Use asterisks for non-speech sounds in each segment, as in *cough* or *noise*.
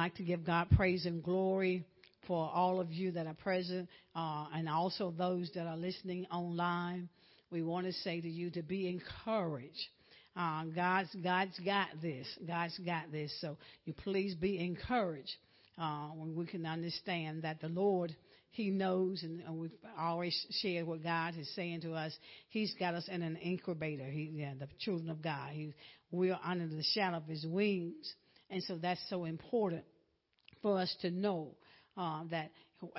like to give God praise and glory for all of you that are present uh, and also those that are listening online. We want to say to you to be encouraged. Uh, God's God's got this. God's got this. So you please be encouraged uh, when we can understand that the Lord He knows, and, and we've always shared what God is saying to us. He's got us in an incubator. He, yeah, the children of God. He, we are under the shadow of His wings, and so that's so important for us to know uh, that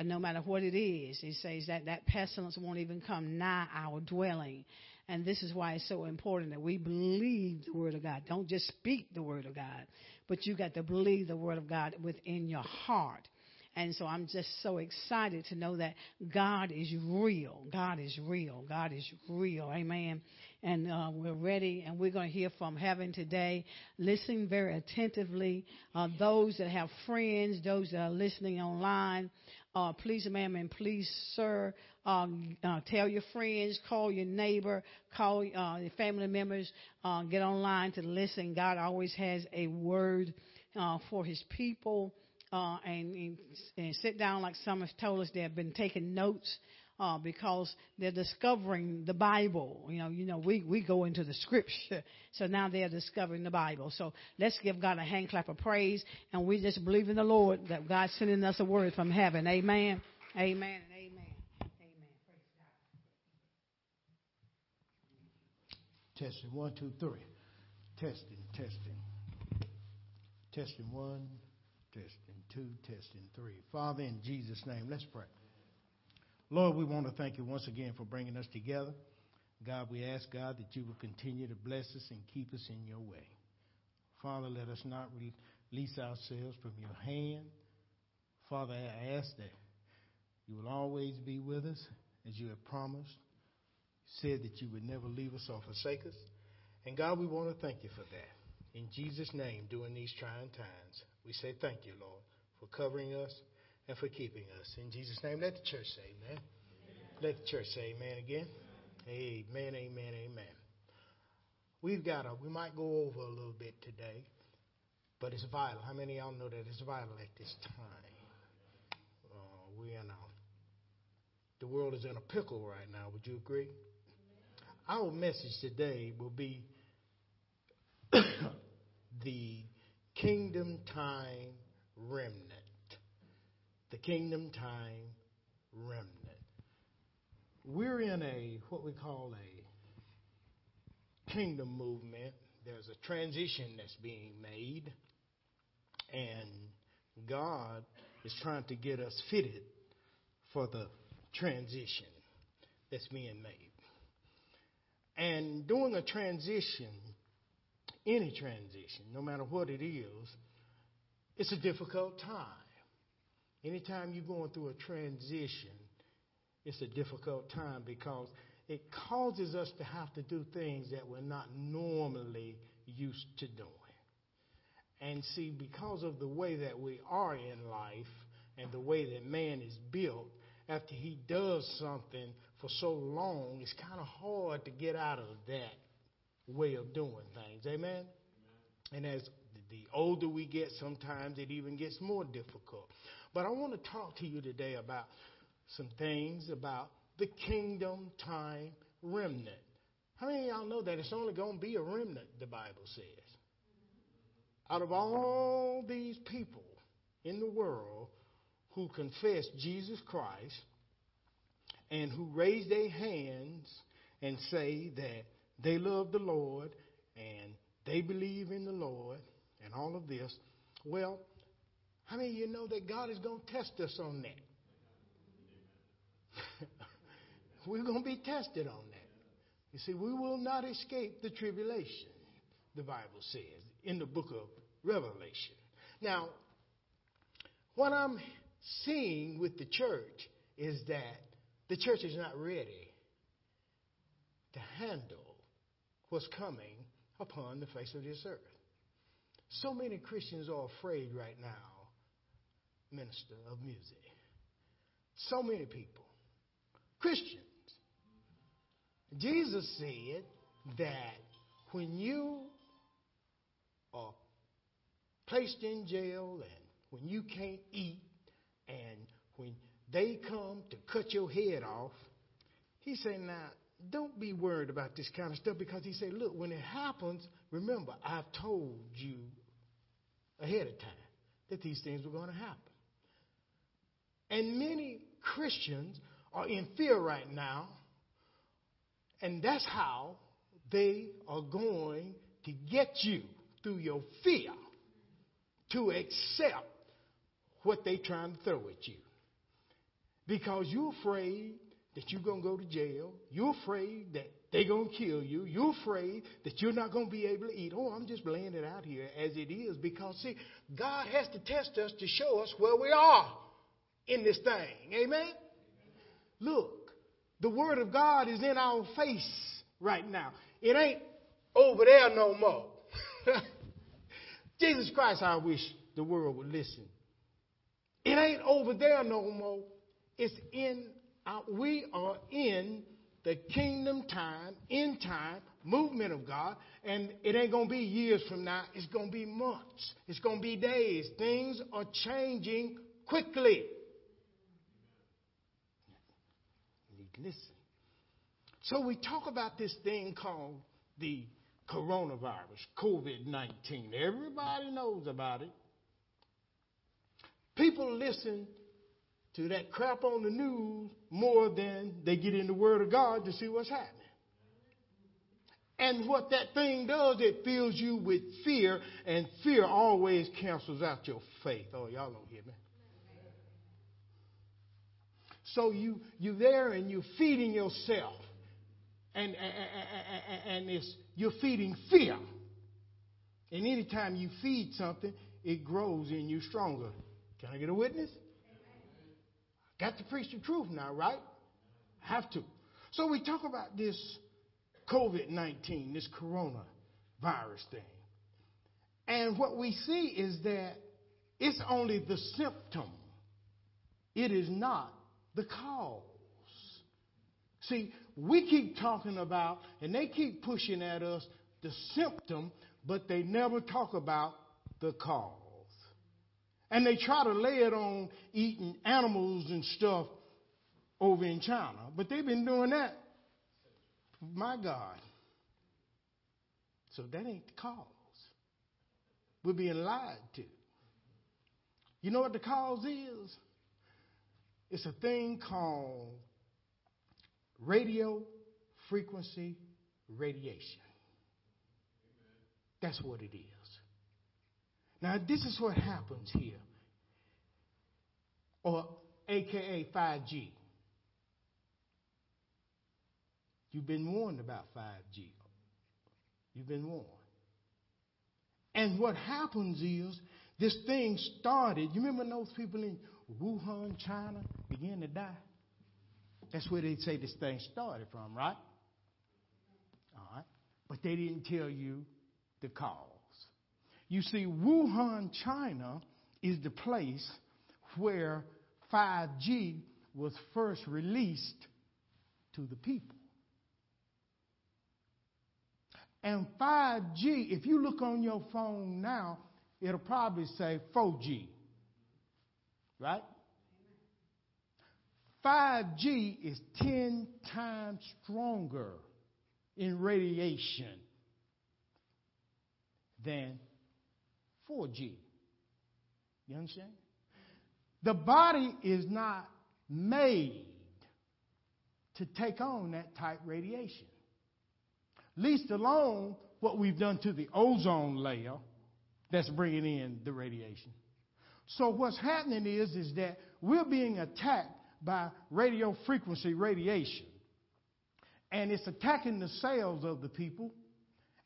no matter what it is, He says that that pestilence won't even come nigh our dwelling. And this is why it's so important that we believe the Word of God. Don't just speak the Word of God, but you got to believe the Word of God within your heart. And so I'm just so excited to know that God is real. God is real. God is real. Amen. And uh, we're ready, and we're going to hear from heaven today. Listen very attentively. Uh, those that have friends, those that are listening online, uh, please, ma'am, and please, sir, um, uh, tell your friends, call your neighbor, call uh, your family members, uh, get online to listen. God always has a word uh, for His people uh, and, and sit down like some have told us they have been taking notes uh, because they're discovering the Bible. You know, you know, we, we go into the scripture. So now they're discovering the Bible. So let's give God a hand clap of praise. And we just believe in the Lord that God's sending us a word from heaven. Amen. Amen. Amen. Amen. Testing one, two, three. Testing, testing. Testing one, testing two, testing three. Father, in Jesus' name, let's pray. Lord, we want to thank you once again for bringing us together. God, we ask, God, that you will continue to bless us and keep us in your way. Father, let us not release ourselves from your hand. Father, I ask that you will always be with us as you have promised. You said that you would never leave us or forsake us. And God, we want to thank you for that. In Jesus' name, during these trying times, we say thank you, Lord, for covering us and for keeping us. In Jesus' name, let the church say amen. amen. Let the church say amen again. Amen, amen, amen. We've got a, we might go over a little bit today, but it's vital. How many of y'all know that it's vital at this time? Uh, we're the world is in a pickle right now. Would you agree? Our message today will be *coughs* the kingdom time remnant the kingdom time remnant. We're in a, what we call a kingdom movement. There's a transition that's being made, and God is trying to get us fitted for the transition that's being made. And doing a transition, any transition, no matter what it is, it's a difficult time. Anytime you're going through a transition, it's a difficult time because it causes us to have to do things that we're not normally used to doing. And see, because of the way that we are in life and the way that man is built, after he does something for so long, it's kind of hard to get out of that way of doing things. Amen? Amen? And as the older we get, sometimes it even gets more difficult. But I want to talk to you today about some things about the kingdom time remnant. How many of y'all know that it's only going to be a remnant, the Bible says? Out of all these people in the world who confess Jesus Christ and who raise their hands and say that they love the Lord and they believe in the Lord and all of this, well, how many of you know that God is going to test us on that? *laughs* We're going to be tested on that. You see, we will not escape the tribulation, the Bible says in the book of Revelation. Now, what I'm seeing with the church is that the church is not ready to handle what's coming upon the face of this earth. So many Christians are afraid right now minister of music. So many people, Christians. Jesus said that when you are placed in jail and when you can't eat and when they come to cut your head off, he said, now, don't be worried about this kind of stuff because he said, look, when it happens, remember, I've told you ahead of time that these things were going to happen. And many Christians are in fear right now, and that's how they are going to get you through your fear to accept what they're trying to throw at you. Because you're afraid that you're going to go to jail. You're afraid that they're going to kill you. You're afraid that you're not going to be able to eat. Oh, I'm just laying it out here as it is because, see, God has to test us to show us where we are in this thing. Amen? Look, the Word of God is in our face right now. It ain't over there no more. *laughs* Jesus Christ, I wish the world would listen. It ain't over there no more. It's in our, we are in the kingdom time, in time, movement of God, and it ain't going to be years from now. It's going to be months. It's going to be days. Things are changing quickly. Listen. So we talk about this thing called the coronavirus, COVID 19. Everybody knows about it. People listen to that crap on the news more than they get in the Word of God to see what's happening. And what that thing does, it fills you with fear, and fear always cancels out your faith. Oh, y'all don't hear me. So you you there and you're feeding yourself, and and, and you're feeding fear. And anytime you feed something, it grows in you stronger. Can I get a witness? Got to preach the truth now, right? Have to. So we talk about this COVID 19, this coronavirus thing. And what we see is that it's only the symptom, it is not the cause. See, we keep talking about, and they keep pushing at us the symptom, but they never talk about the cause. And they try to lay it on eating animals and stuff over in China. But they've been doing that. My God. So that ain't the cause. We're being lied to. You know what the cause is? It's a thing called radio frequency radiation. That's what it is. Now, this is what happens here, or AKA 5G. You've been warned about 5G. You've been warned. And what happens is this thing started. You remember those people in Wuhan, China, began to die? That's where they say this thing started from, right? All right. But they didn't tell you the cause. You see, Wuhan, China is the place where 5G was first released to the people. And 5G, if you look on your phone now, it'll probably say 4G. Right? 5G is 10 times stronger in radiation than 4G. You understand? The body is not made to take on that type radiation. Least alone what we've done to the ozone layer that's bringing in the radiation. So what's happening is, is that we're being attacked by radio frequency radiation. And it's attacking the cells of the people,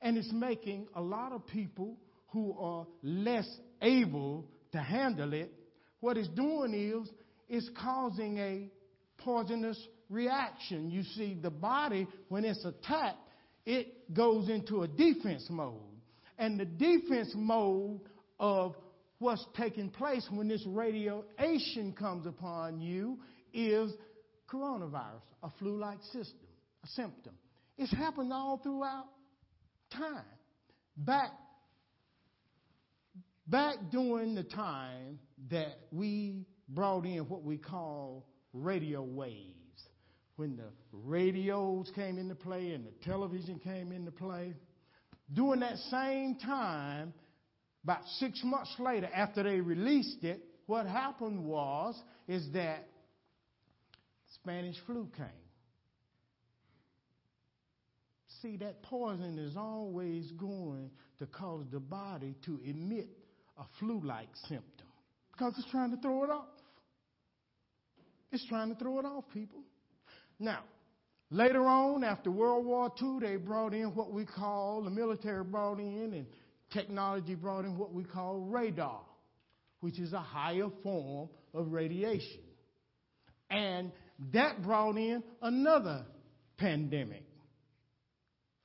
and it's making a lot of people who are less able to handle it, what it's doing is it's causing a poisonous reaction. You see, the body, when it's attacked, it goes into a defense mode. And the defense mode of what's taking place when this radiation comes upon you is coronavirus, a flu like system, a symptom. It's happened all throughout time. Back Back during the time that we brought in what we call radio waves. When the radios came into play and the television came into play, during that same time, about six months later, after they released it, what happened was is that Spanish flu came. See, that poison is always going to cause the body to emit a flu-like symptom because it's trying to throw it off. It's trying to throw it off, people. Now, later on, after World War II, they brought in what we call, the military brought in, and technology brought in what we call radar, which is a higher form of radiation. And that brought in another pandemic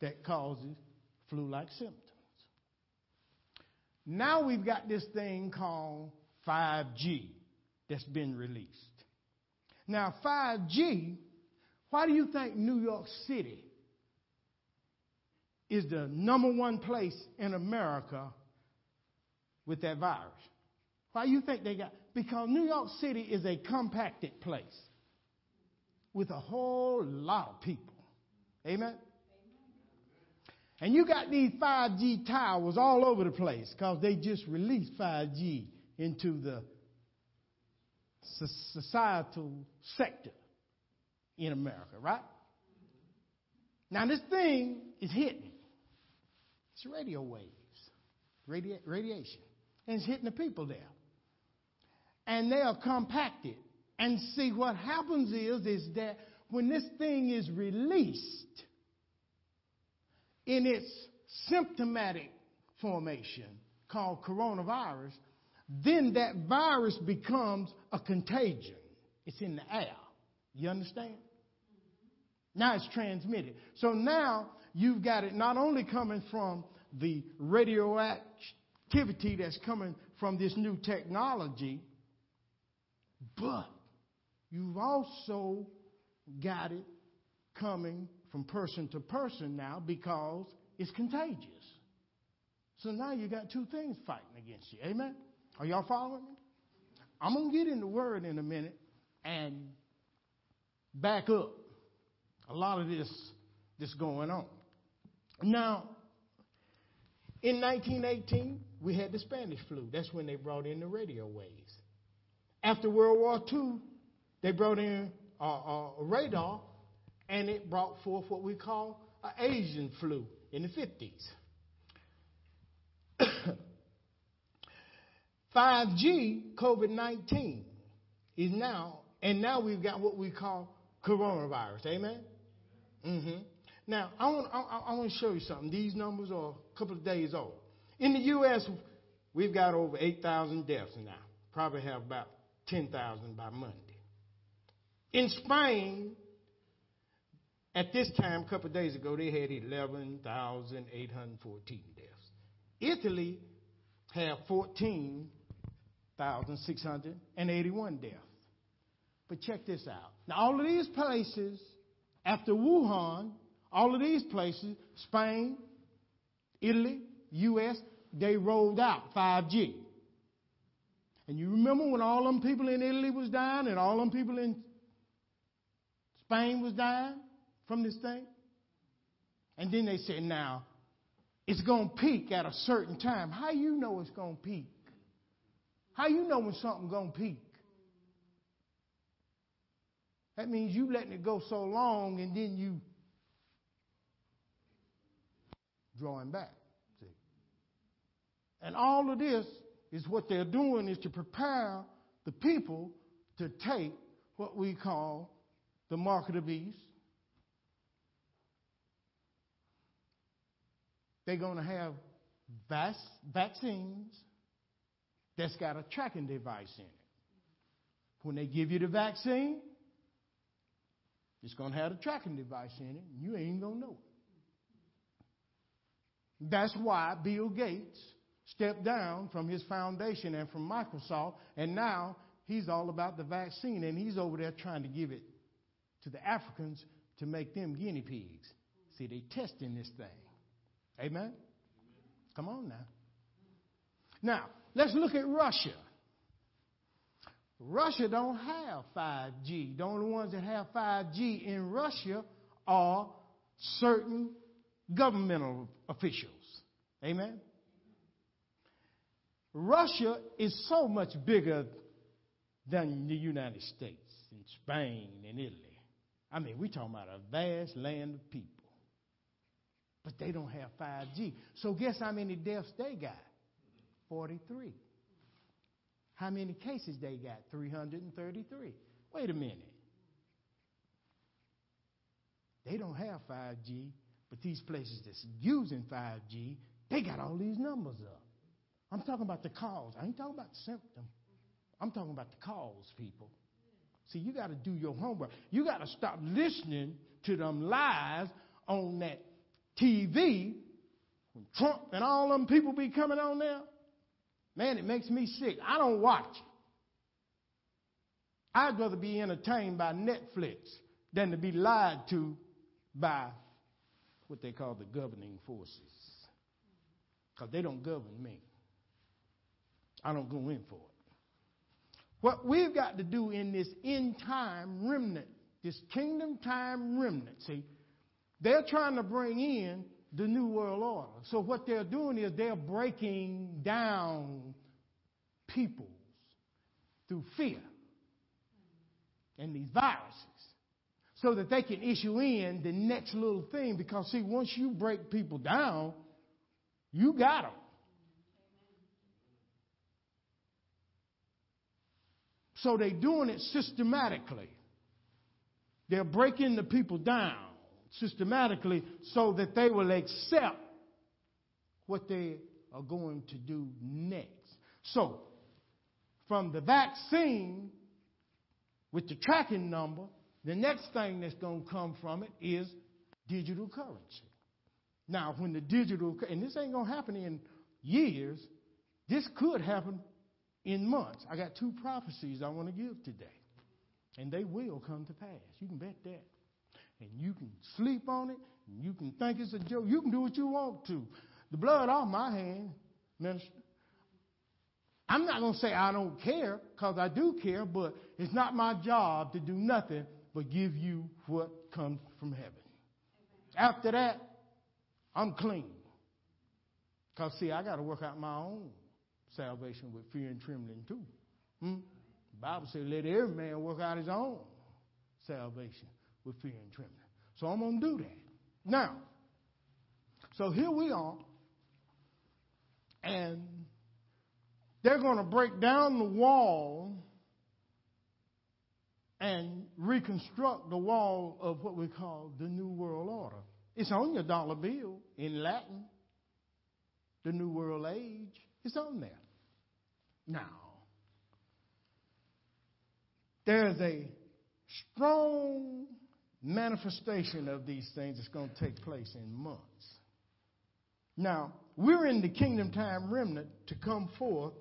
that causes flu like symptoms. Now we've got this thing called 5G that's been released. Now, 5G, why do you think New York City is the number one place in America with that virus? Why you think they got? Because New York City is a compacted place with a whole lot of people. Amen? And you got these 5G towers all over the place because they just released 5G into the societal sector in America, right? Now, this thing is hitting. It's radio waves, radi- radiation. And it's hitting the people there. And they are compacted. And see, what happens is, is that when this thing is released in its symptomatic formation called coronavirus, then that virus becomes a contagion. It's in the air. You understand? Now it's transmitted. So now you've got it not only coming from the radioactivity that's coming from this new technology, but you've also got it coming from person to person now because it's contagious. So now you got two things fighting against you. Amen? Are y'all following me? I'm going to get in the word in a minute and back up a lot of this this going on. Now, in 1918, we had the Spanish flu. That's when they brought in the radio waves. After World War II, they brought in uh, radar, and it brought forth what we call an Asian flu in the 50s. 5G, *coughs* COVID 19, is now, and now we've got what we call coronavirus. Amen? Mm-hmm. Now, I want, I, I want to show you something. These numbers are a couple of days old. In the U.S., we've got over 8,000 deaths now. Probably have about 10,000 by Monday. In Spain, at this time, a couple of days ago, they had 11,814 deaths. Italy had 14,681 deaths. But check this out. Now, all of these places, after Wuhan, all of these places, Spain, Italy, U.S., they rolled out 5G. And you remember when all them people in Italy was dying and all them people in Spain was dying? from this thing? And then they said, now, it's going to peak at a certain time. How you know it's going to peak? How you know when something's going to peak? That means you letting it go so long and then you drawing back. See? And all of this is what they're doing is to prepare the people to take what we call the mark of the beast, they're going to have vac- vaccines that's got a tracking device in it. When they give you the vaccine, it's going to have a tracking device in it, and you ain't going to know it. That's why Bill Gates stepped down from his foundation and from Microsoft, and now he's all about the vaccine, and he's over there trying to give it to the Africans to make them guinea pigs. See, they testing this thing. Amen? Come on now. Now, let's look at Russia. Russia don't have 5G. The only ones that have 5G in Russia are certain governmental officials. Amen? Russia is so much bigger than the United States and Spain and Italy. I mean, we're talking about a vast land of people. But they don't have 5G. So guess how many deaths they got? 43. How many cases they got? 333. Wait a minute. They don't have 5G, but these places that's using 5G, they got all these numbers up. I'm talking about the cause. I ain't talking about the symptom. I'm talking about the cause, people. See, you got to do your homework. You got to stop listening to them lies on that TV when Trump and all them people be coming on there. Man, it makes me sick. I don't watch. I'd rather be entertained by Netflix than to be lied to by what they call the governing forces. Because they don't govern me. I don't go in for it. What we've got to do in this end time remnant, this kingdom time remnant, see, they're trying to bring in the New World Order. So what they're doing is they're breaking down peoples through fear and these viruses so that they can issue in the next little thing because see once you break people down you got them so they're doing it systematically. They're breaking the people down systematically so that they will accept what they are going to do next. So, from the vaccine with the tracking number, the next thing that's going to come from it is digital currency. Now, when the digital, and this ain't going to happen in years, this could happen in months. I got two prophecies I want to give today, and they will come to pass. You can bet that and you can sleep on it, and you can think it's a joke. You can do what you want to. The blood off my hand, minister. I'm not going to say I don't care, because I do care, but it's not my job to do nothing but give you what comes from heaven. After that, I'm clean. Because, see, I got to work out my own salvation with fear and trembling, too. Hmm? The Bible says, let every man work out his own salvation with fear and trembling. So I'm going to do that. Now, so here we are, and they're going to break down the wall and reconstruct the wall of what we call the New World Order. It's on your dollar bill in Latin, the New World Age. It's on there. Now, there's a strong manifestation of these things is going to take place in months. Now, we're in the kingdom time remnant to come forth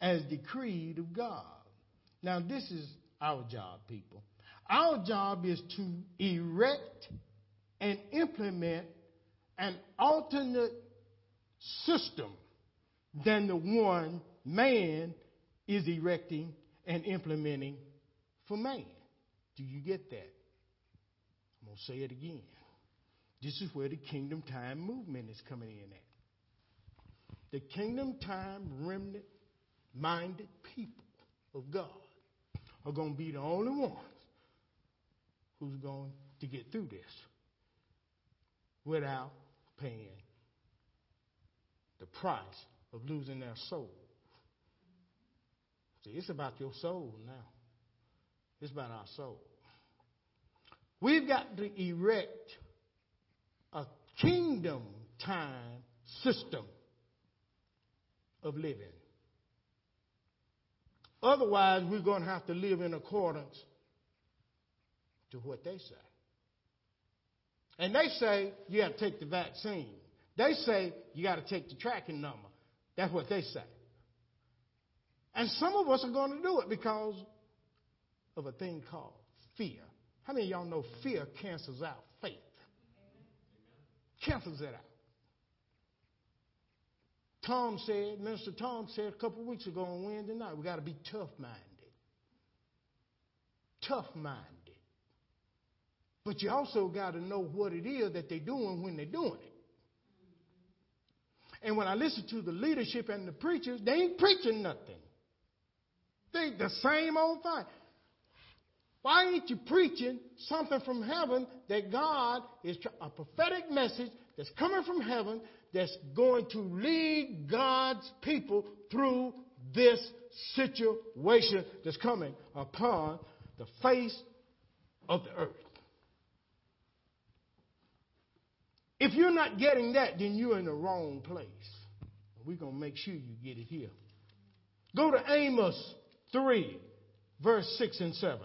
as decreed of God. Now, this is our job, people. Our job is to erect and implement an alternate system than the one man is erecting and implementing for man. Do you get that? I'm going to say it again. This is where the kingdom time movement is coming in at. The kingdom time remnant minded people of God are going to be the only ones who's going to get through this without paying the price of losing their soul. See, it's about your soul now. It's about our soul. We've got to erect a kingdom time system of living. Otherwise, we're going to have to live in accordance to what they say. And they say you got to take the vaccine. They say you got to take the tracking number. That's what they say. And some of us are going to do it because of a thing called fear. How many of y'all know fear cancels out faith? Cancels it out. Tom said, Minister Tom said a couple weeks ago on Wednesday night, we got to be tough minded. tough minded. But you also got to know what it is that they're doing when they're doing it. And when I listen to the leadership and the preachers, they ain't preaching nothing. They the same old thing. Why ain't you preaching something from heaven that God is a prophetic message that's coming from heaven that's going to lead God's people through this situation that's coming upon the face of the earth? If you're not getting that, then you're in the wrong place. We're going to make sure you get it here. Go to Amos 3, verse 6 and 7.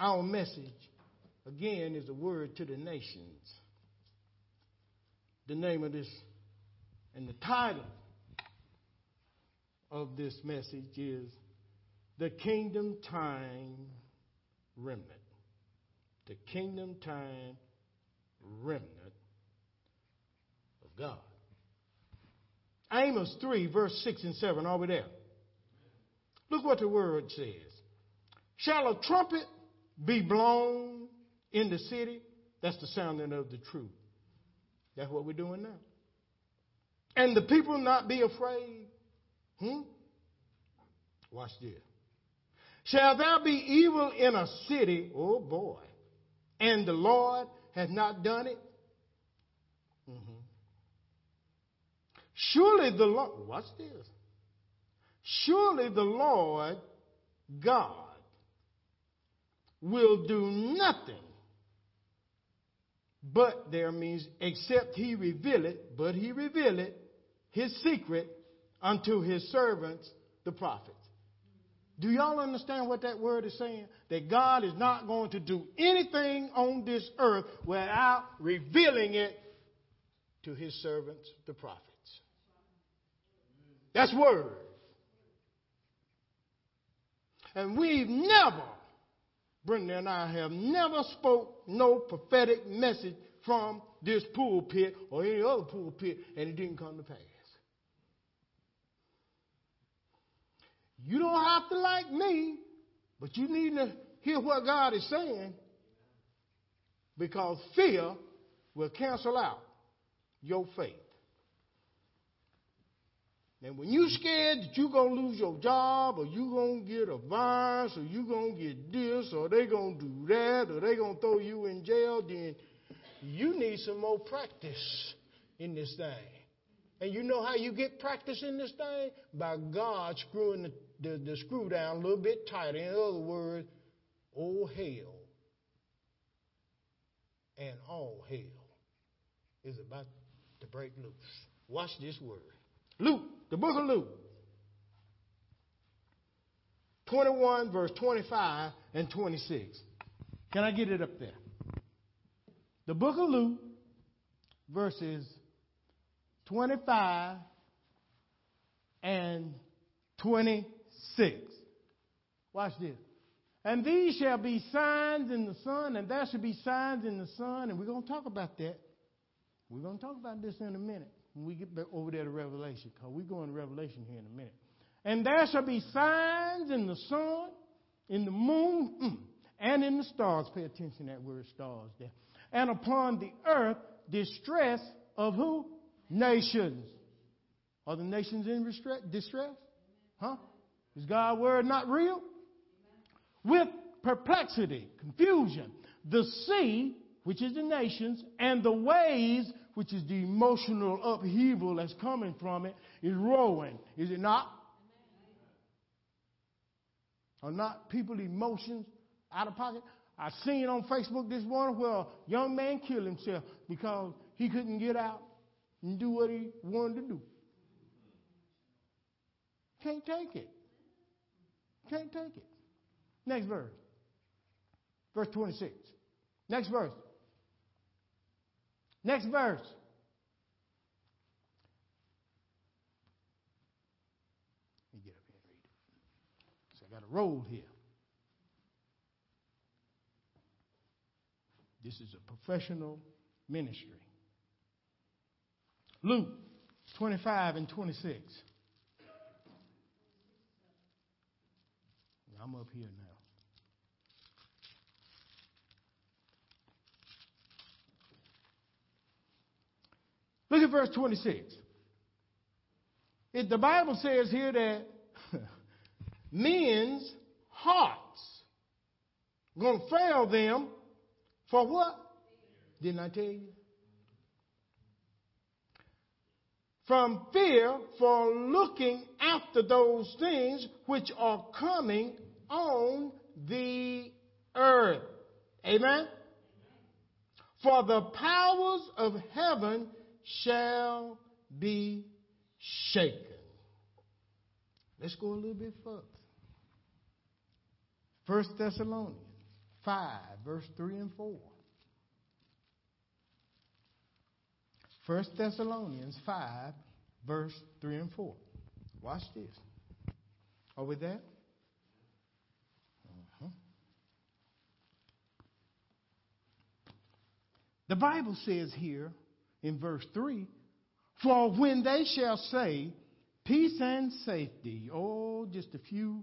Our message, again, is a word to the nations. The name of this and the title of this message is The Kingdom Time Remnant. The Kingdom Time Remnant of God. Amos 3, verse 6 and 7. Are we there? Look what the word says. Shall a trumpet be blown in the city? That's the sounding of the truth. That's what we're doing now. And the people not be afraid. Hmm? Watch this. Shall there be evil in a city? Oh boy. And the Lord has not done it? Mm-hmm. Surely the Lord, watch this. Surely the Lord God will do nothing but there means except he reveal it, but he reveal it, his secret unto his servants, the prophets. Do y'all understand what that word is saying? That God is not going to do anything on this earth without revealing it to his servants, the prophets. That's word. And we've never, Brenda and I have never spoke no prophetic message from this pulpit or any other pulpit, and it didn't come to pass. You don't have to like me, but you need to hear what God is saying because fear will cancel out your faith. And when you scared that you're going to lose your job or you're going to get a virus or you're going to get this or they're going to do that or they're going to throw you in jail, then you need some more practice in this thing. And you know how you get practice in this thing? By God screwing the, the, the screw down a little bit tighter. In other words, oh hell and all hell is about to break loose. Watch this word. Luke, the book of Luke, 21, verse 25 and 26. Can I get it up there? The book of Luke, verses 25 and 26. Watch this. And these shall be signs in the sun, and there shall be signs in the sun, and we're going to talk about that. We're going to talk about this in a minute when we get back over there to Revelation, because we're going to Revelation here in a minute. And there shall be signs in the sun, in the moon, mm, and in the stars. Pay attention to that word stars there. And upon the earth, distress of who? Nations. Are the nations in distress? Huh? Is God's word not real? With perplexity, confusion. The sea, which is the nations, and the waves, which is the emotional upheaval that's coming from it, is rolling. Is it not? Are not people emotions out of pocket? I seen it on Facebook this morning where a young man killed himself because he couldn't get out and do what he wanted to do. Can't take it. Can't take it. Next verse. Verse 26. Next verse. Next verse. Let me get up here and read it. So I got a roll here. This is a professional ministry. Luke 25 and 26. I'm up here now. Look at verse 26. If the Bible says here that *laughs* men's hearts are going to fail them for what? Didn't I tell you? From fear for looking after those things which are coming on the earth. Amen? For the powers of heaven shall be shaken. Let's go a little bit further. First Thessalonians 5, verse 3 and 4. First Thessalonians 5, verse 3 and 4. Watch this. Are we there? Uh-huh. The Bible says here in verse 3 For when they shall say, Peace and safety, oh, just a few,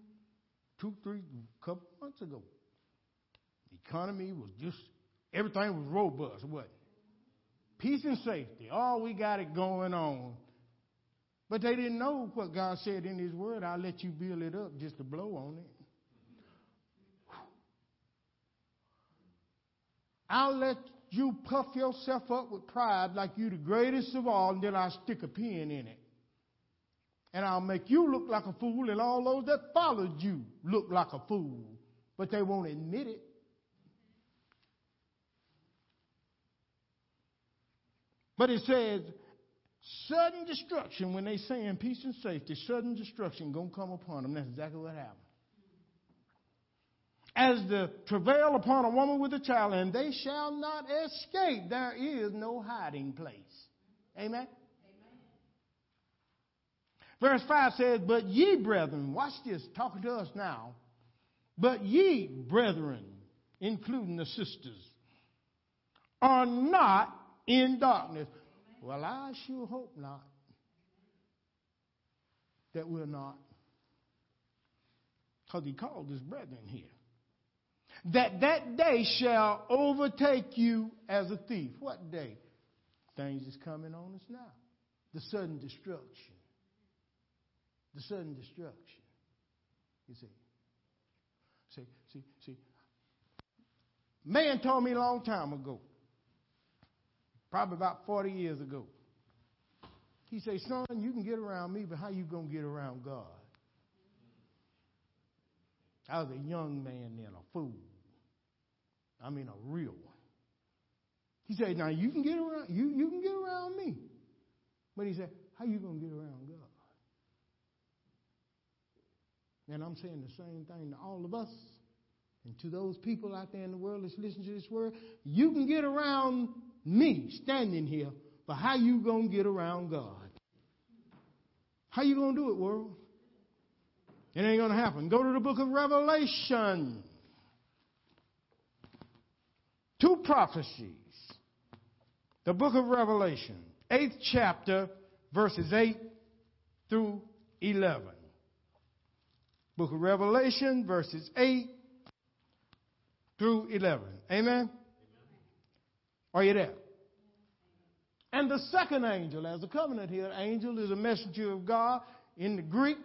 two, three, couple months ago, the economy was just, everything was robust, what? Peace and safety. Oh, we got it going on. But they didn't know what God said in His Word. I'll let you build it up just to blow on it. I'll let you puff yourself up with pride like you the greatest of all, and then I'll stick a pin in it. And I'll make you look like a fool, and all those that followed you look like a fool. But they won't admit it. But it says, sudden destruction, when they say in peace and safety, sudden destruction gonna come upon them. That's exactly what happened as the travail upon a woman with a child, and they shall not escape. There is no hiding place. Amen? Verse 5 says, But ye, brethren, watch this, talking to us now. But ye, brethren, including the sisters, are not in darkness. Well, I sure hope not. That we're not. Because he called his brethren here that that day shall overtake you as a thief. What day? Things is coming on us now. The sudden destruction. The sudden destruction. You see. See, see, see. Man told me a long time ago, probably about 40 years ago. He said, son, you can get around me, but how you going to get around God? I was a young man then, a fool. I mean, a real one. He said, now you can get around, you, you can get around me. But he said, how you to get around God? And I'm saying the same thing to all of us and to those people out there in the world that's listening to this word. You can get around me standing here, but how you to get around God? How you to do it, world? It ain't going to happen. Go to the book of Revelation two prophecies. The book of Revelation, 8th chapter, verses 8 through 11. Book of Revelation, verses 8 through 11. Amen? Amen. Are you there? And the second angel, as a covenant here, angel is a messenger of God in the Greek,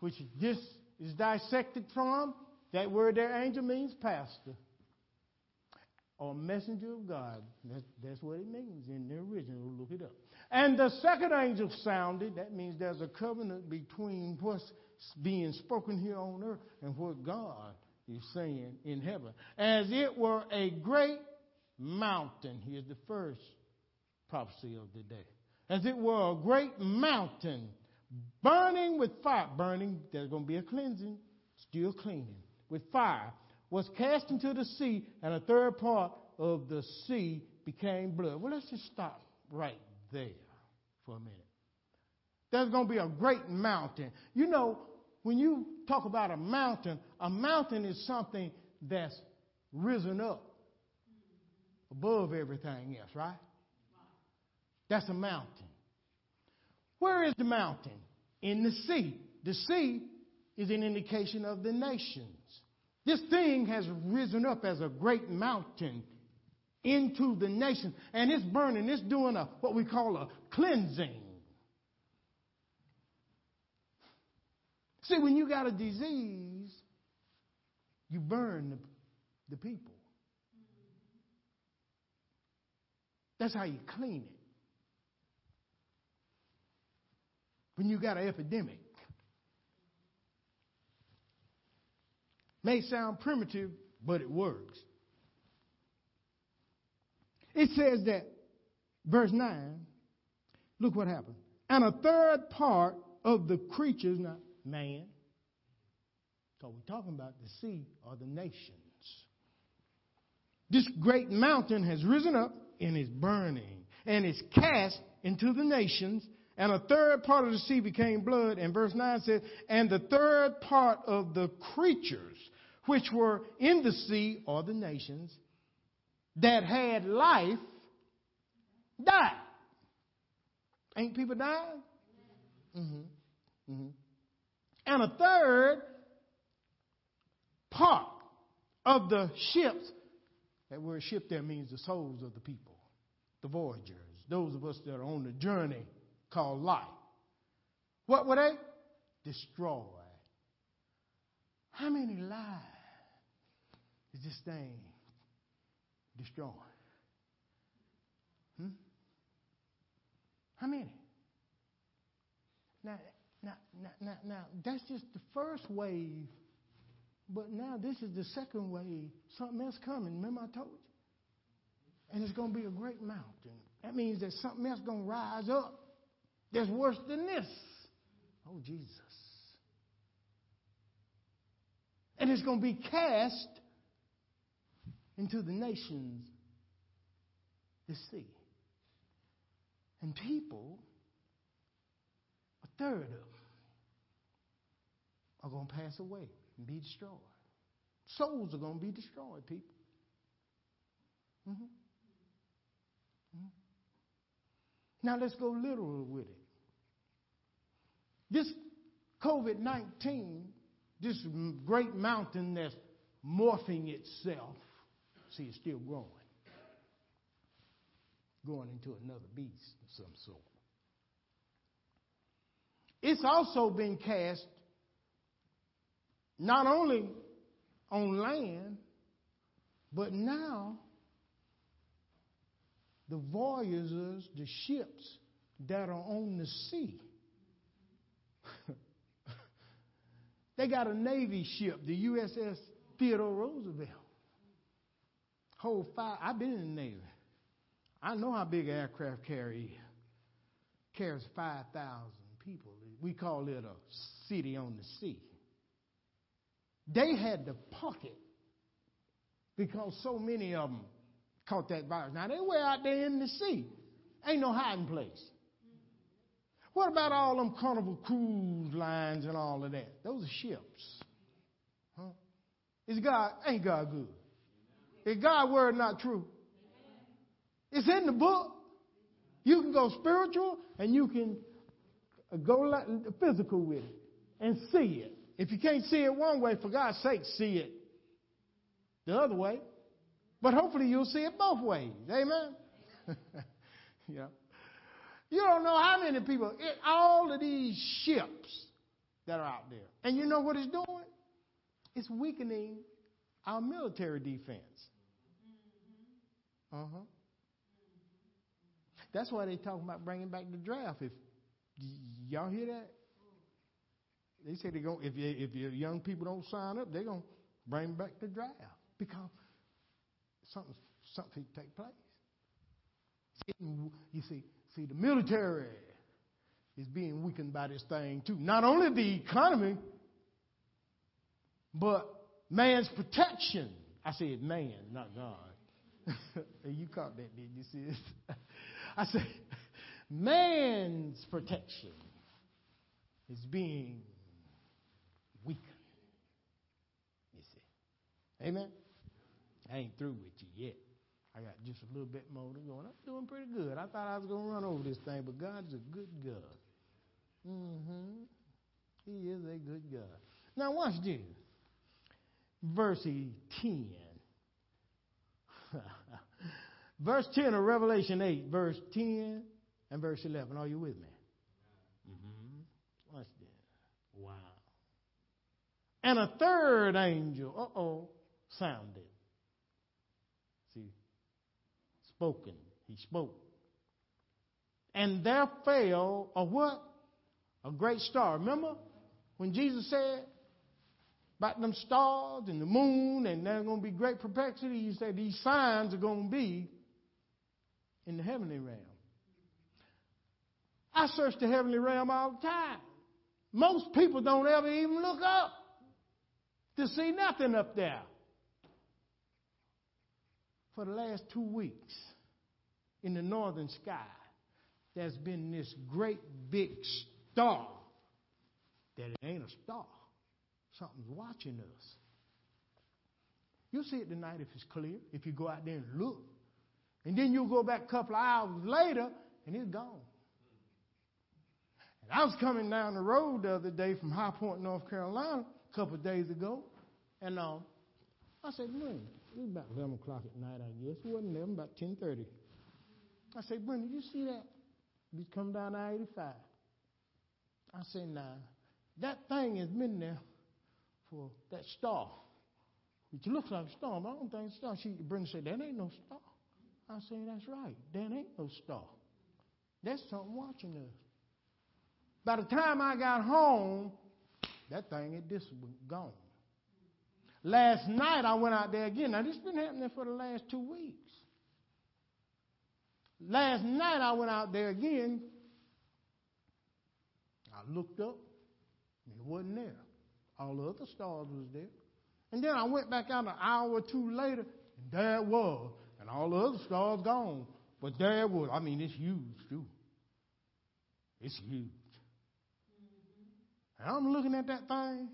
which this is dissected from. That word there, angel, means pastor or messenger of God. That's, that's what it means in the original. Look it up. And the second angel sounded. That means there's a covenant between what's being spoken here on earth and what God is saying in heaven. As it were a great mountain. Here's the first prophecy of the day. As it were a great mountain burning with fire. Burning, there's going to be a cleansing, still cleaning with fire was cast into the sea, and a third part of the sea became blood. Well, let's just stop right there for a minute. There's going to be a great mountain. You know, when you talk about a mountain, a mountain is something that's risen up above everything else, right? That's a mountain. Where is the mountain? In the sea. The sea is an indication of the nations. This thing has risen up as a great mountain into the nation, and it's burning. It's doing a what we call a cleansing. See, when you got a disease, you burn the, the people. That's how you clean it. When you got an epidemic. May sound primitive, but it works. It says that, verse 9, look what happened. And a third part of the creatures, not man, because we're talking about the sea or the nations. This great mountain has risen up and is burning and is cast into the nations. And a third part of the sea became blood. And verse 9 says, And the third part of the creatures which were in the sea or the nations that had life died. Ain't people dying? Mm-hmm. Mm-hmm. And a third part of the ships, that word ship there means the souls of the people, the voyagers, those of us that are on the journey called life. What were they? Destroyed. How many lives is this thing destroying? Hmm? How many? Now, now, now, now, now, that's just the first wave, but now this is the second wave. Something else coming. Remember I told you? And it's going to be a great mountain. That means that something else going to rise up that's worse than this. Oh, Jesus. And it's going to be cast into the nations, the sea. And people, a third of them, are going to pass away and be destroyed. Souls are going to be destroyed, people. Mm-hmm. Mm-hmm. Now let's go literal with it. This COVID 19, this great mountain that's morphing itself, see, it's still growing, growing into another beast of some sort. It's also been cast not only on land, but now the voyagers, the ships that are on the sea. They got a Navy ship, the USS Theodore Roosevelt. Hold five. I've been in the Navy. I know how big an aircraft carrier. Carries 5,000 people. We call it a city on the sea. They had to pocket because so many of them caught that virus. Now they were out there in the sea. Ain't no hiding place. What about all them carnival cruise lines and all of that? Those are ships. Huh? Is God ain't God good? Is God's word not true? It's in the book. You can go spiritual and you can go physical with it and see it. If you can't see it one way, for God's sake, see it the other way. But hopefully you'll see it both ways. Amen? *laughs* yeah. You don't know how many people, it, all of these ships that are out there. And you know what it's doing? It's weakening our military defense. Uh huh. That's why they talking about bringing back the draft. If y'all hear that, they say they go if you, if your young people don't sign up, they're gonna bring back the draft because something something take place. You see, see the military is being weakened by this thing too. Not only the economy, but man's protection. I said man, not God. *laughs* you caught that, did you this? *laughs* I said man's protection is being weakened. You see. Amen. I ain't through with you yet. I got just a little bit more to go. And I'm doing pretty good. I thought I was going to run over this thing, but God's a good God. Mm-hmm. He is a good God. Now, watch this. Verse 10. *laughs* verse 10 of Revelation 8, verse 10 and verse 11. Are you with me? Mm-hmm. Watch this. Wow. And a third angel, uh oh, sounded. See, spoken. He spoke. And there fell a what? A great star. Remember when Jesus said about them stars and the moon and there's going to be great perplexity? He said these signs are going to be in the heavenly realm. I search the heavenly realm all the time. Most people don't ever even look up to see nothing up there. For the last two weeks, in the northern sky, there's been this great big star that it ain't a star. Something's watching us. You'll see it tonight if it's clear, if you go out there and look. And then you'll go back a couple of hours later and it's gone. And I was coming down the road the other day from High Point, North Carolina, a couple of days ago, and uh, I said, man, it was about 11 o'clock at night, I guess. It wasn't 11, about 10.30. I said, Brenda, you see that? We come down I-85. I said, nah, that thing has been there for that star. Which looks like a star, but I don't think it's a star. She, Brenda said, that ain't no star. I said, that's right. That ain't no star. That's something watching us. By the time I got home, that thing had just gone. Last night I went out there again. Now this has been happening for the last two weeks. Last night I went out there again. I looked up, and it wasn't there. All the other stars was there. And then I went back out an hour or two later, and there it was. And all the other stars gone. But there it was. I mean, it's huge, too. It's huge. And I'm looking at that thing,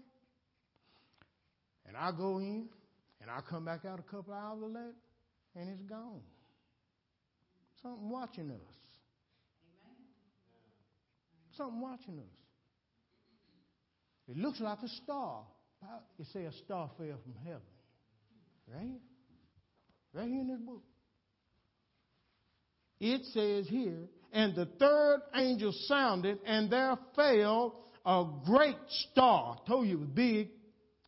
and I go in, and I come back out a couple hours later, and it's gone. Something watching us. Something watching us. It looks like a star. You say a star fell from heaven. Right? Right here in this book. It says here, and the third angel sounded, and there fell a great star. I told you it was big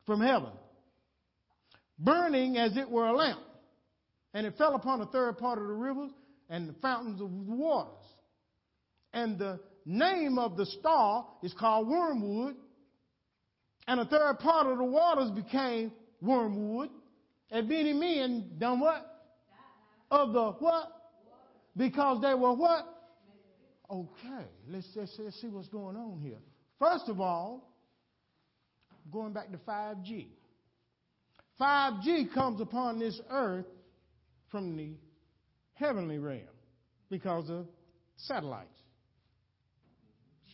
from heaven. Burning as it were a lamp. And it fell upon the third part of the rivers and the fountains of the waters. And the name of the star is called wormwood. And a third part of the waters became wormwood. And many men done what? Of the what? Because they were what? Okay, let's, let's, let's see what's going on here. First of all, going back to 5G. 5G comes upon this earth from the heavenly realm because of satellites.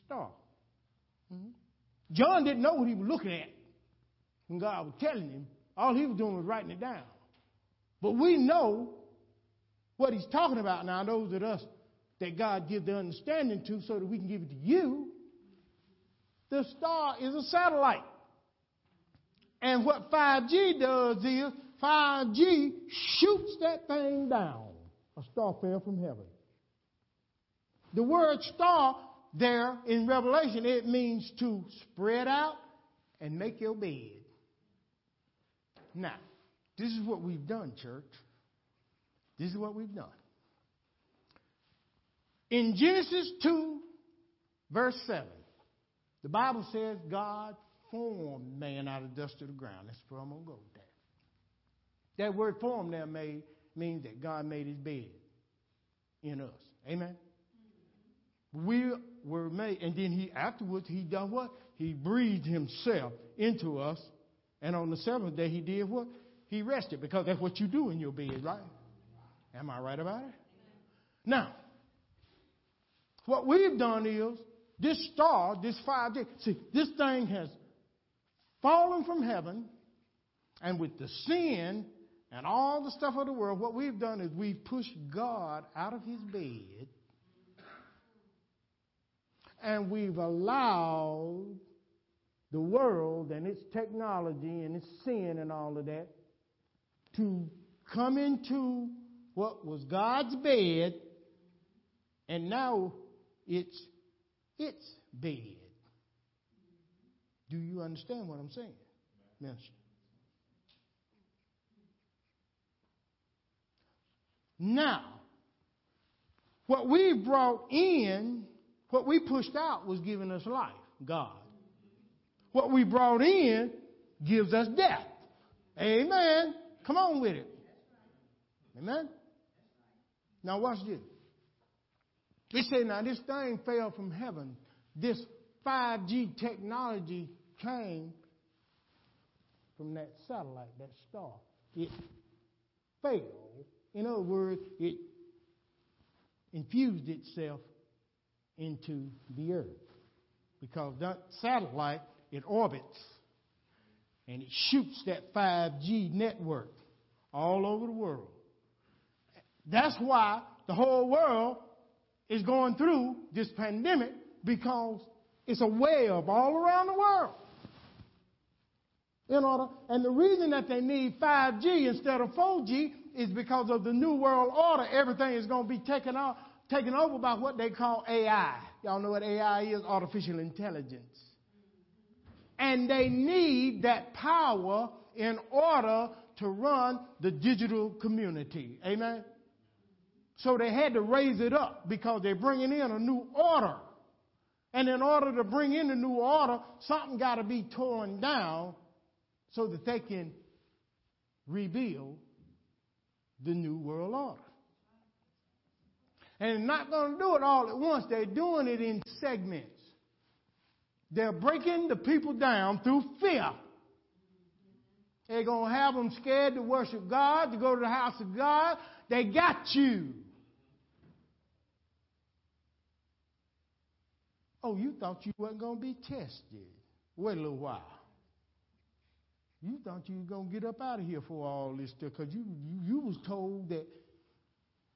Star. Mm-hmm. John didn't know what he was looking at when God was telling him. All he was doing was writing it down. But we know what he's talking about now, those of us that God give the understanding to so that we can give it to you. The star is a satellite. And what 5G does is 5G shoots that thing down. A star fell from heaven. The word star there in Revelation, it means to spread out and make your bed. Now, this is what we've done, church. This is what we've done. In Genesis 2, verse 7, the Bible says God formed man out of dust of the ground. That's where I'm going to go with that. That word form there made means that God made his bed in us. Amen. We were made, and then he afterwards he done what? He breathed himself into us, and on the seventh day he did what? He rested because that's what you do in your bed, right? Am I right about it? Now, what we've done is this star, this 5G, see, this thing has fallen from heaven, and with the sin and all the stuff of the world, what we've done is we've pushed God out of his bed and we've allowed the world and its technology and its sin and all of that to come into what was God's bed and now it's its bed. Do you understand what I'm saying, Minister? Now, what we brought in, what we pushed out was giving us life, God. What we brought in gives us death. Amen. Come on with it. Amen. Now watch this. We say now this thing fell from heaven. This 5G technology came from that satellite, that star. It fell. In other words, it infused itself into the earth. Because that satellite, it orbits and it shoots that 5G network all over the world. That's why the whole world is going through this pandemic because it's a web all around the world. In order, and the reason that they need 5G instead of 4G is because of the new world order. Everything is going to be taken out, taken over by what they call AI. Y'all know what AI is? Artificial intelligence. And they need that power in order to run the digital community. Amen? So they had to raise it up because they're bringing in a new order. And in order to bring in a new order, something got to be torn down so that they can rebuild the new world order. And they're not going to do it all at once. They're doing it in segments. They're breaking the people down through fear. They're going to have them scared to worship God, to go to the house of God. They got you. Oh, you thought you weren't going to be tested. Wait a little while. You thought you were going to get up out of here for all this stuff because you, you, you was told that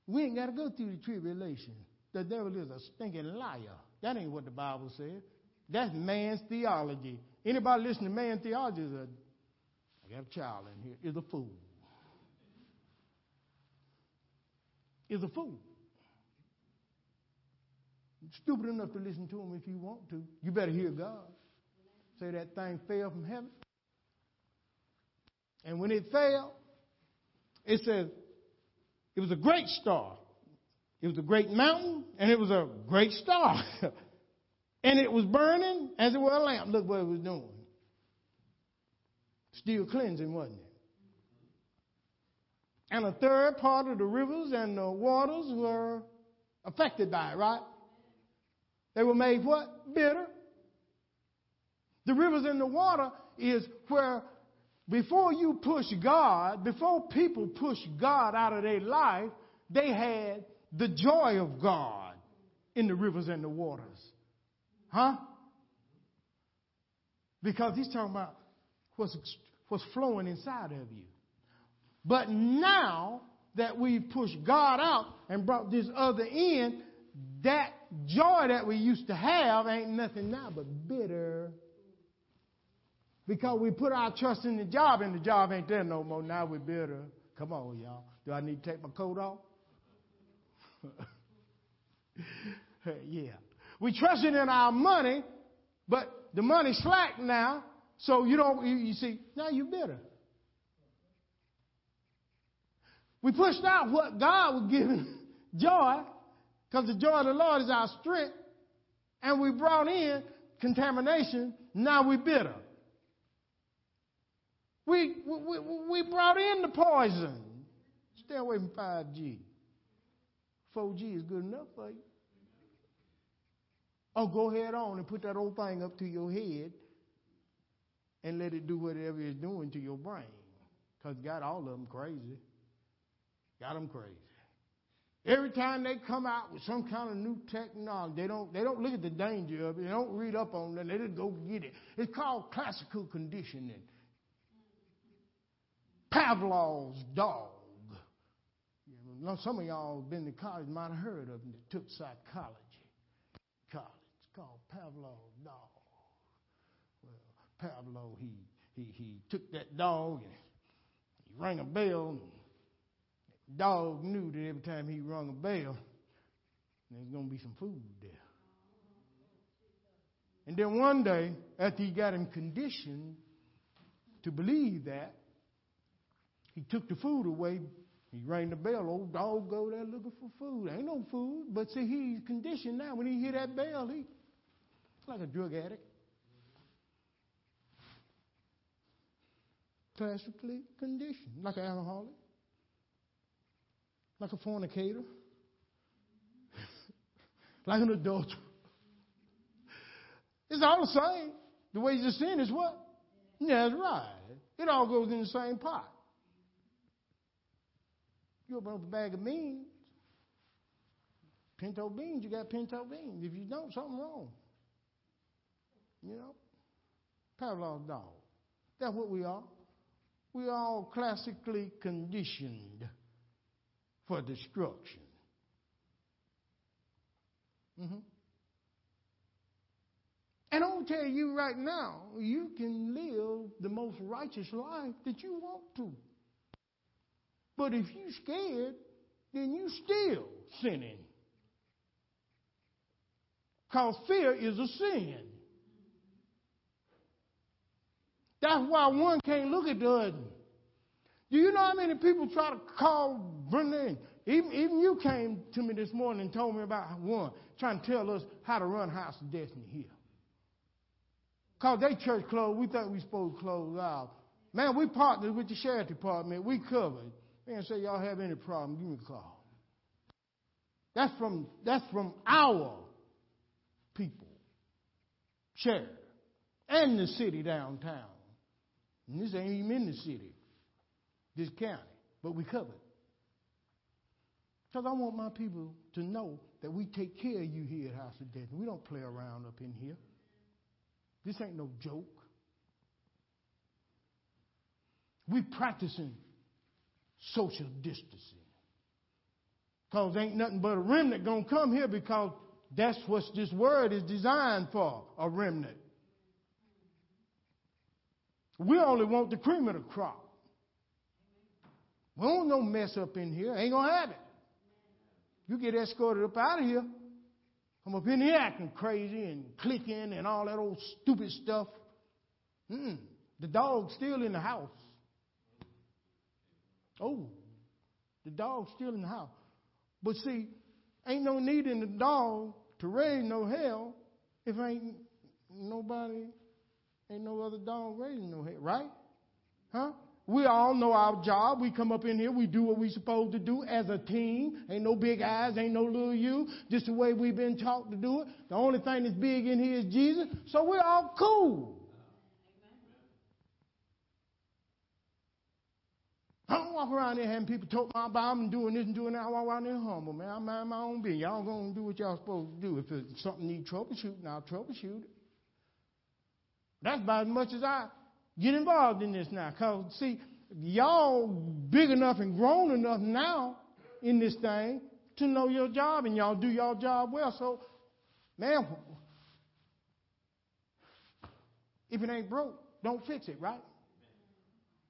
we ain't got to go through the tribulation. The devil is a stinking liar. That ain't what the Bible said. That's man's theology. Anybody listening to man's theology is a, I got a child in here, is a fool. Is a fool. Stupid enough to listen to him if you want to. You better hear God. Say that thing fell from heaven. And when it fell, it says it was a great star. It was a great mountain, and it was a great star. *laughs* and it was burning as it were a lamp. Look what it was doing. Still cleansing, wasn't it? And a third part of the rivers and the waters were affected by it, right? They were made what? Bitter. The rivers and the water is where before you push God, before people push God out of their life, they had the joy of God in the rivers and the waters. Huh? Because he's talking about what's, what's flowing inside of you. But now that we've pushed God out and brought this other in, that joy that we used to have ain't nothing now but bitter because we put our trust in the job and the job ain't there no more. Now we're bitter. Come on, y'all. Do I need to take my coat off? *laughs* yeah. We trusted in our money, but the money's slack now. So you don't, you, you see, now you're bitter. We pushed out what God was giving *laughs* joy, because the joy of the Lord is our strength, and we brought in contamination. Now we're bitter. We, we, we brought in the poison. Stay away from 5G. 4G is good enough for you. Oh, go ahead on and put that old thing up to your head and let it do whatever it's doing to your brain. Because got all of them crazy. Got them crazy. Every time they come out with some kind of new technology, they don't, they don't look at the danger of it. They don't read up on it. They just go get it. It's called classical conditioning. Pavlov's dog. You know, some of y'all been to college, might have heard of him that took psychology. College. Called Pavlov's dog. Well, Pavlov, he, he, he took that dog and he rang a bell. And dog knew that every time he rung a bell, there's to be some food there. And then one day, after he got him conditioned to believe that, he took the food away. He rang the bell. Old dog go there looking for food. Ain't no food. But see, he's conditioned now. When he hear that bell, he like a drug addict. Classically conditioned, like an alcoholic, like a fornicator, *laughs* like an adulterer. It's all the same. The wages of sin is what? Yeah, that's right. It all goes in the same pot. You open up a bag of beans, pinto beans, you got pinto beans. If you don't, something wrong. You know? Pavlov's dog. That's what we are. We are all classically conditioned for destruction. Mm-hmm. And I'll tell you right now, you can live the most righteous life that you want to. But if you're scared, then you still sinning. Because fear is a sin. That's why one can't look at the other. Do you know how many people try to call Brenda? Even, even you came to me this morning and told me about one trying to tell us how to run House of Destiny here. Because they church closed, we thought we supposed to close out. Man, we partnered with the sheriff department. We covered. Man, say y'all have any problem, give me a call. That's from that's from our people, sheriff, and the city downtown. And this ain't even in the city, this county, but we covered. Because I want my people to know that we take care of you here at House of Death. We don't play around up in here. This ain't no joke. We practicing social distancing. Because ain't nothing but a remnant gonna come here because that's what this word is designed for, a remnant. We only want the cream of the crop. We don't no mess up in here. Ain't gonna have it. You get escorted up out of here. I'm up in here acting crazy and clicking and all that old stupid stuff. Mm-mm. The dog's still in the house. Oh, the dog's still in the house. But see, ain't no need in the dog to raise no hell if ain't nobody, ain't no other dog raising no hell, right? Huh? We all know our job. We come up in here, we do what we supposed to do as a team. Ain't no big eyes, ain't no little you. Just the way we've been taught to do it. The only thing that's big in here is Jesus. So we're all cool. I don't walk around there having people talk about and doing this and doing that. I walk around there humble, man. I mind my own business. Y'all gonna do what y'all supposed to do. If it's something need troubleshooting, I'll troubleshoot it. That's about as much as I get involved in this now. Because, see, y'all big enough and grown enough now in this thing to know your job and y'all do your job well. So, man, if it ain't broke, don't fix it, right?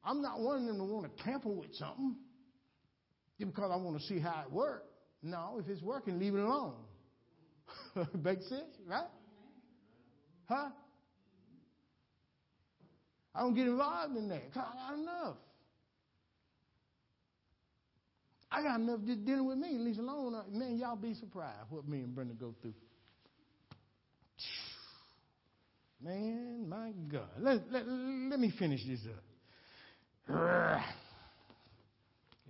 I'm not one of them to want to tamper with something just because I want to see how it works. No, if it's working, leave it alone. *laughs* Makes sense, right? Huh? I don't get involved in that. Cause I got enough. I got enough just dealing with me, least alone. Uh, man, y'all be surprised what me and Brenda go through. Man, my God. Let, let, let me finish this up. Let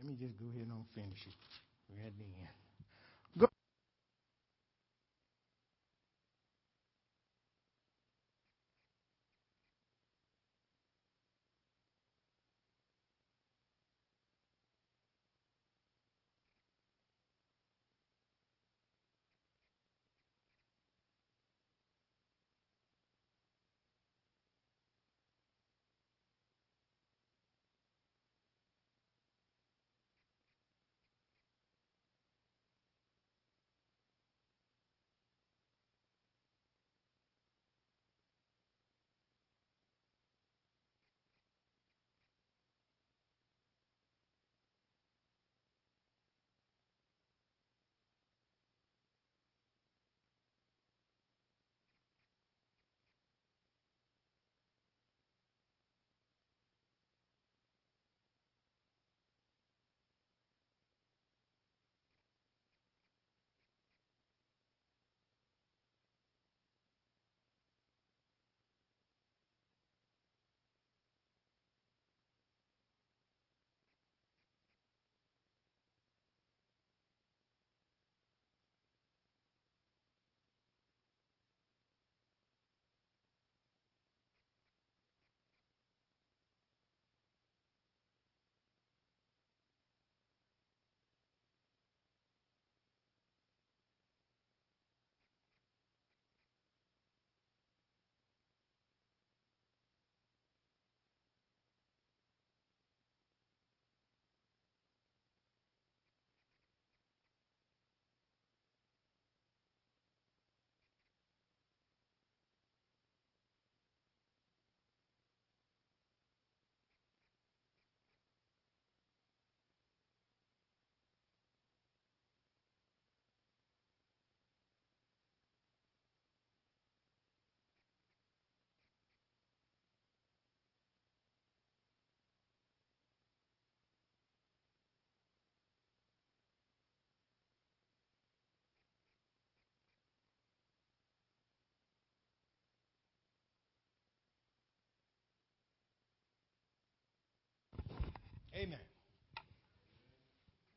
me just go ahead and finish it. We're at the end.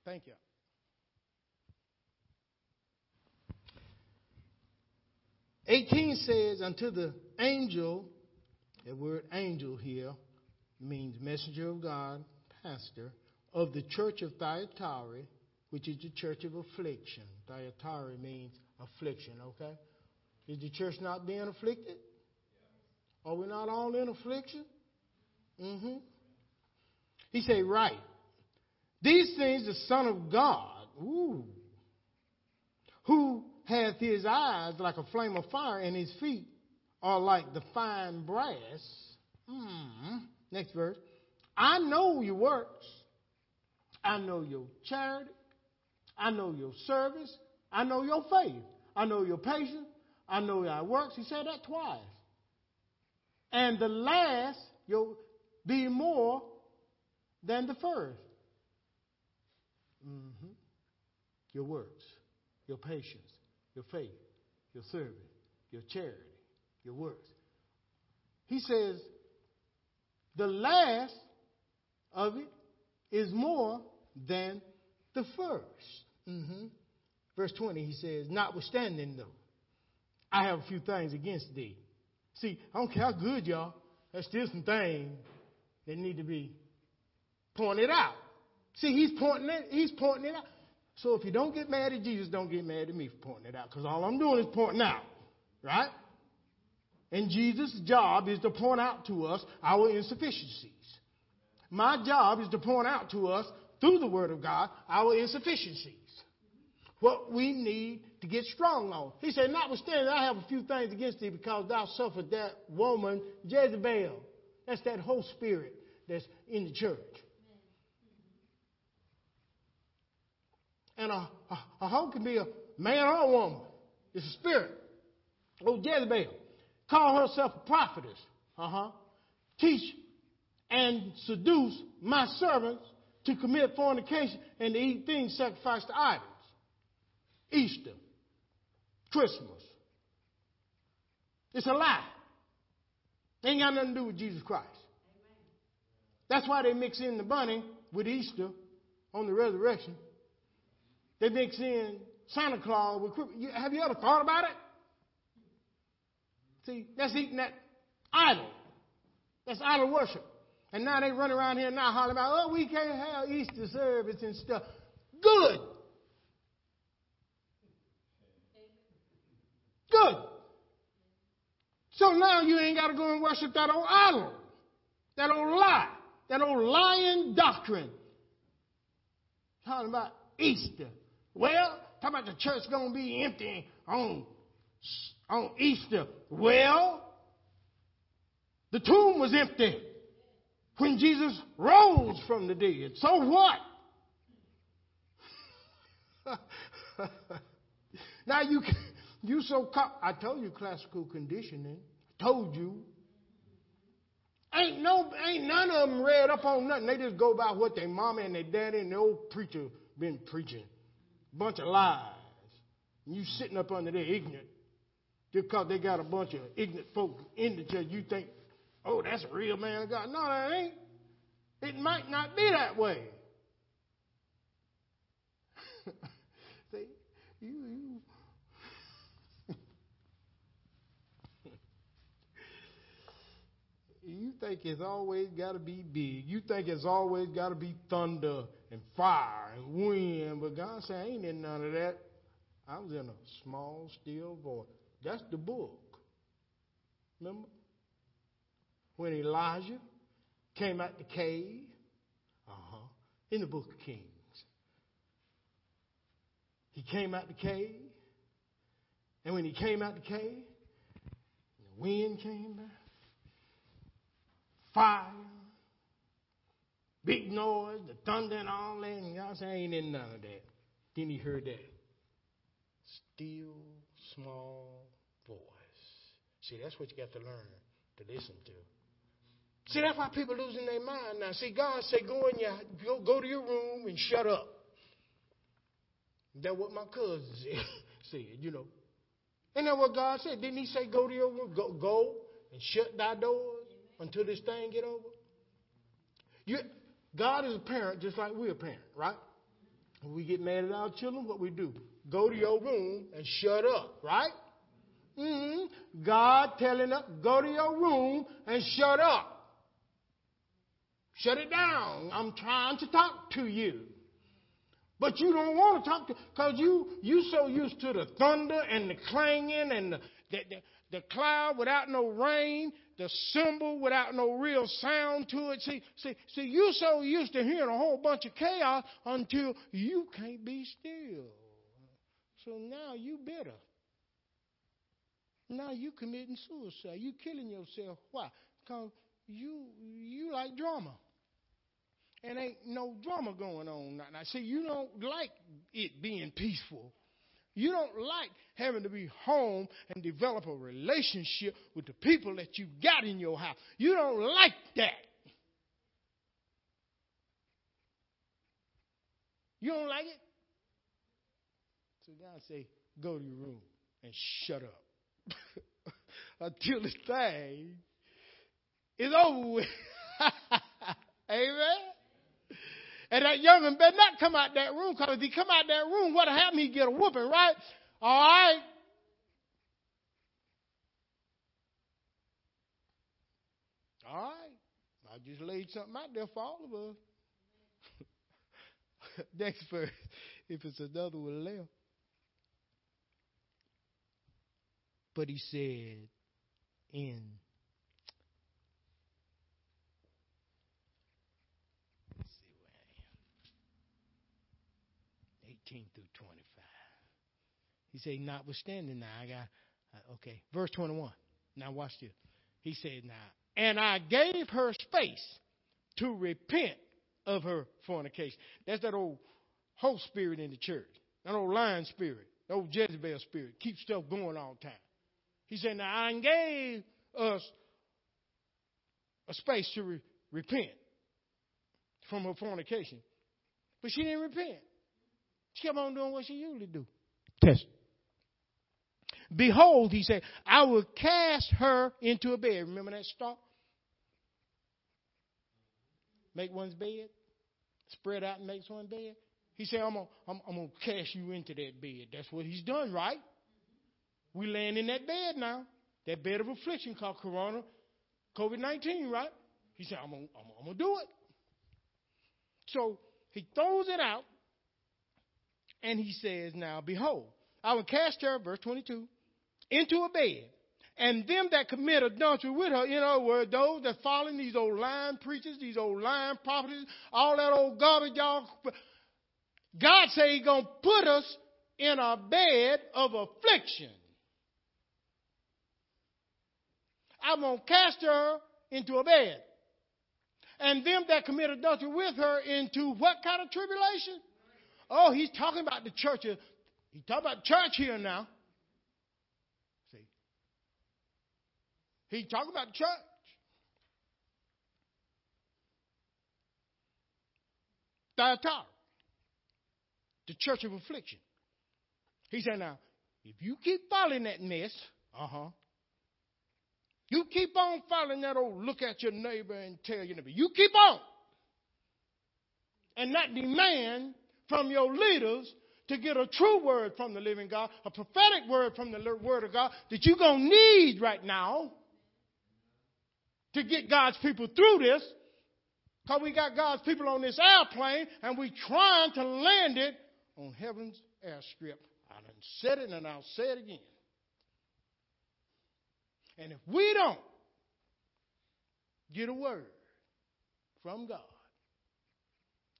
Thank you. Eighteen says, unto the angel, the word angel here means messenger of God, pastor, of the church of Thyatira, which is the church of affliction. Thyatira means affliction, okay? Is the church not being afflicted? Are we not all in affliction? Mm-hmm. He said, right. These things the Son of God, ooh, who hath his eyes like a flame of fire and his feet are like the fine brass. Hmm. Next verse. I know your works. I know your charity. I know your service. I know your faith. I know your patience. I know your works. He said that twice. And the last, you'll be more than the 1st mm-hmm. Your works, your patience, your faith, your service, your charity, your works. He says, the last of it is more than the 1st mm-hmm. Verse 20, he says, Notwithstanding, though, I have a few things against thee. See, I don't care how good y'all, there's still some things that need to be pointed out. See, he's pointing it, he's pointing it out. So if you don't get mad at Jesus, don't get mad at me for pointing it out, because all I'm doing is pointing out, right? And Jesus' job is to point out to us our insufficiencies. My job is to point out to us, through the Word of God, our insufficiencies. What we need to get strong on. He said, Notwithstanding, I have a few things against thee because thou suffered that woman, Jezebel. That's that whole spirit that's in the church. And a, a, a hoe can be a man or a woman. It's a spirit. Oh, Jezebel. Call herself a prophetess. Uh huh. Teach and seduce my servants to commit fornication and to eat things sacrificed to idols. Easter. Christmas. It's a lie. They ain't got nothing to do with Jesus Christ. That's why they mix in the bunny with Easter on the resurrection. They mix in Santa Claus with. Have you ever thought about it? See, that's eating that idol. That's idol worship. And now they run around here now hollering about, oh, we can't have Easter service and stuff. Good. Good. So now you ain't got to go and worship that old idol, that old lie, that old lying doctrine. Talking about Easter. Well, talking about the church going to be empty on, on Easter. Well, the tomb was empty when Jesus rose from the dead. So what? *laughs* now you you so caught. I told you classical conditioning. I told you. Ain't no, ain't none of them read up on nothing. They just go by what their mama and their daddy and the old preacher been preaching. Bunch of lies. And you sitting up under there ignorant. Just because they got a bunch of ignorant folk in the church, you think, oh, that's a real man of God. No, that ain't. It might not be that way. *laughs* See, you, you you think it's always got to be big. You think it's always got to be thunder and fire and wind. But God said, I ain't in none of that. I was in a small, still voice. That's the book. Remember? When Elijah came out the cave. Uh huh. In the book of Kings. He came out the cave. And when he came out the cave, the wind came back fire, big noise, the thunder and all that. And said, I ain't in none of that. Then he heard that still small voice. See, that's what you got to learn to listen to. See, that's why people losing their mind now. See, God said, go in your go, go to your room and shut up. That's what my cousin *laughs* said, you know. And that's what God said. Didn't he say go to your room? Go, go and shut thy doors? Until this thing get over? You, God is a parent just like we're a parent, right? When we get mad at our children, what we do? Go to your room and shut up, right? Mm-hmm. God telling us, go to your room and shut up. Shut it down. I'm trying to talk to you. But you don't want to talk to because you you so used to the thunder and the clanging and the, the, the, the cloud without no rain, the cymbal without no real sound to it. See, see, see, you so used to hearing a whole bunch of chaos until you can't be still. So now you bitter. Now you committing suicide. You killing yourself. Why? Because you you like drama. And ain't no drama going on now. Now see, you don't like it being peaceful. You don't like having to be home and develop a relationship with the people that you got in your house. You don't like that. You don't like it? So God say, go to your room and shut up. *laughs* Until this thing is over with. *laughs* Amen. And that young'un better not come out that room, because if he come out that room, what'll happen? He get a whooping, right? All right. All right. I just laid something out there for all of us. *laughs* Next verse, if it's another one left. But he said in 18 through 25. He said, notwithstanding now, I got, uh, okay, verse 21. Now watch this. He said, now, and I gave her space to repent of her fornication. That's that old whole spirit in the church, that old lion spirit, that old Jezebel spirit, keep stuff going all the time. He said, now I gave us a space to re- repent from her fornication. But she didn't repent. She kept on doing what she usually do. Test. Behold, he said, I will cast her into a bed. Remember that star? Make one's bed. Spread out and makes one bed. He said, I'm going I'm, I'm to cast you into that bed. That's what he's done, right? We laying in that bed now. That bed of affliction called Corona, COVID 19, right? He said, I'm going I'm, I'm to do it. So he throws it out and he says, Now behold, I will cast her, verse 22, into a bed. And them that commit adultery with her, in other words, those that follow these old lying preachers, these old lying prophets, all that old garbage, y'all. God say He's gonna put us in a bed of affliction. I'm gonna cast her into a bed. And them that commit adultery with her into what kind of tribulation? Oh, he's talking about the church. He's talking about church here now. See? He's talking about church. Thyatira, the church of affliction. He said, now, if you keep following that mess, uh huh. You keep on following that old look at your neighbor and tell your neighbor. You keep on. And not demand from your leaders to get a true word from the living God, a prophetic word from the word of God that you're going to need right now to get God's people through this. Because we got God's people on this airplane and we're trying to land it on heaven's airstrip. I done said it and I'll say it again. And if we don't get a word from God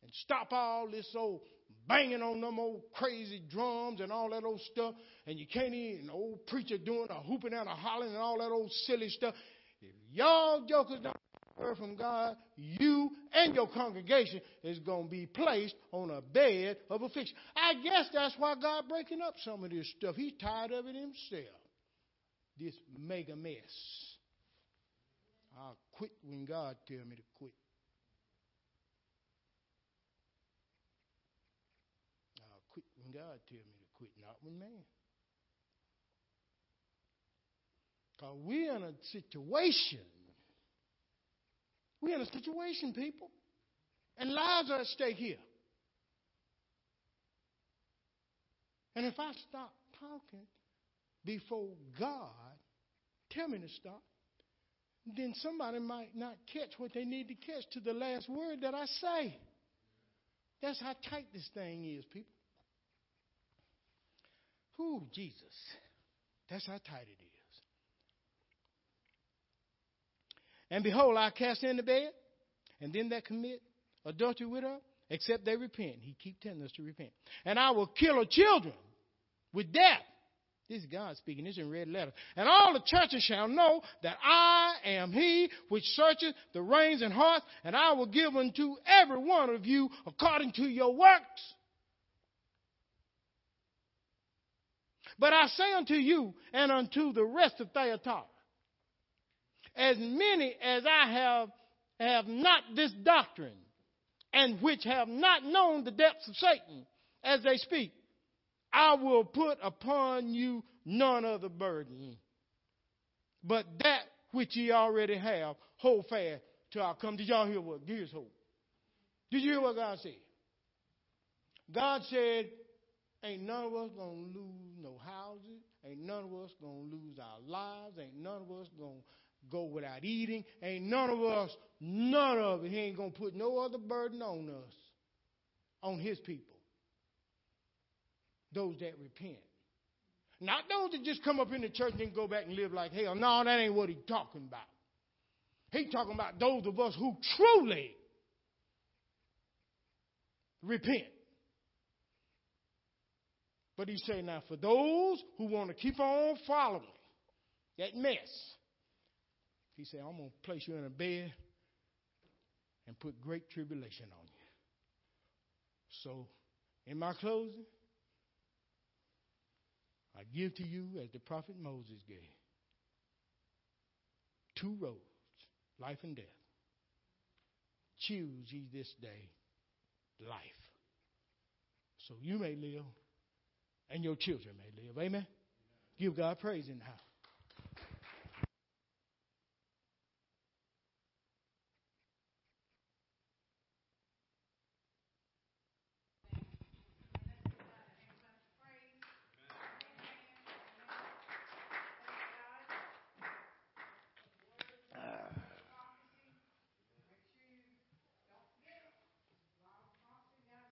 and stop all this old banging on them old crazy drums and all that old stuff, and you can't even, an old preacher doing a hooping and a hollering and all that old silly stuff. If y'all jokers don't hear from God, you and your congregation is going to be placed on a bed of affliction. I guess that's why God breaking up some of this stuff. He's tired of it himself. This mega mess. I'll quit when God tell me to quit. When God tell me to quit, not with man. Because we're in a situation. We're in a situation, people. And lives are at stake here. And if I stop talking before God tell me to stop, then somebody might not catch what they need to catch to the last word that I say. That's how tight this thing is, people. Who Jesus. That's how tight it is. And behold, I cast in the bed, and them that commit adultery with her, except they repent. He keep telling us to repent. And I will kill her children with death. This is God speaking. This is in red letter. And all the churches shall know that I am he which searcheth the reins and hearts, and I will give unto every one of you according to your works. But I say unto you and unto the rest of Thyatira, as many as I have have not this doctrine, and which have not known the depths of Satan, as they speak, I will put upon you none other burden, but that which ye already have, hold fast till I come. Did y'all hear what? Here's hope. Did you hear what God said? God said, Ain't none of us gonna lose no houses. Ain't none of us gonna lose our lives. Ain't none of us gonna go without eating. Ain't none of us, none of it. He ain't gonna put no other burden on us, on his people those that repent. Not those that just come up in the church and go back and live like hell. No, that ain't what he's talking about. He's talking about those of us who truly repent. But he saying now, for those who want to keep on following that mess, he said, I'm going to place you in a bed and put great tribulation on you. So, in my closing, I give to you as the prophet Moses gave two roads, life and death. Choose ye this day life. So you may live and your children may live. Amen. Give God praise in the house.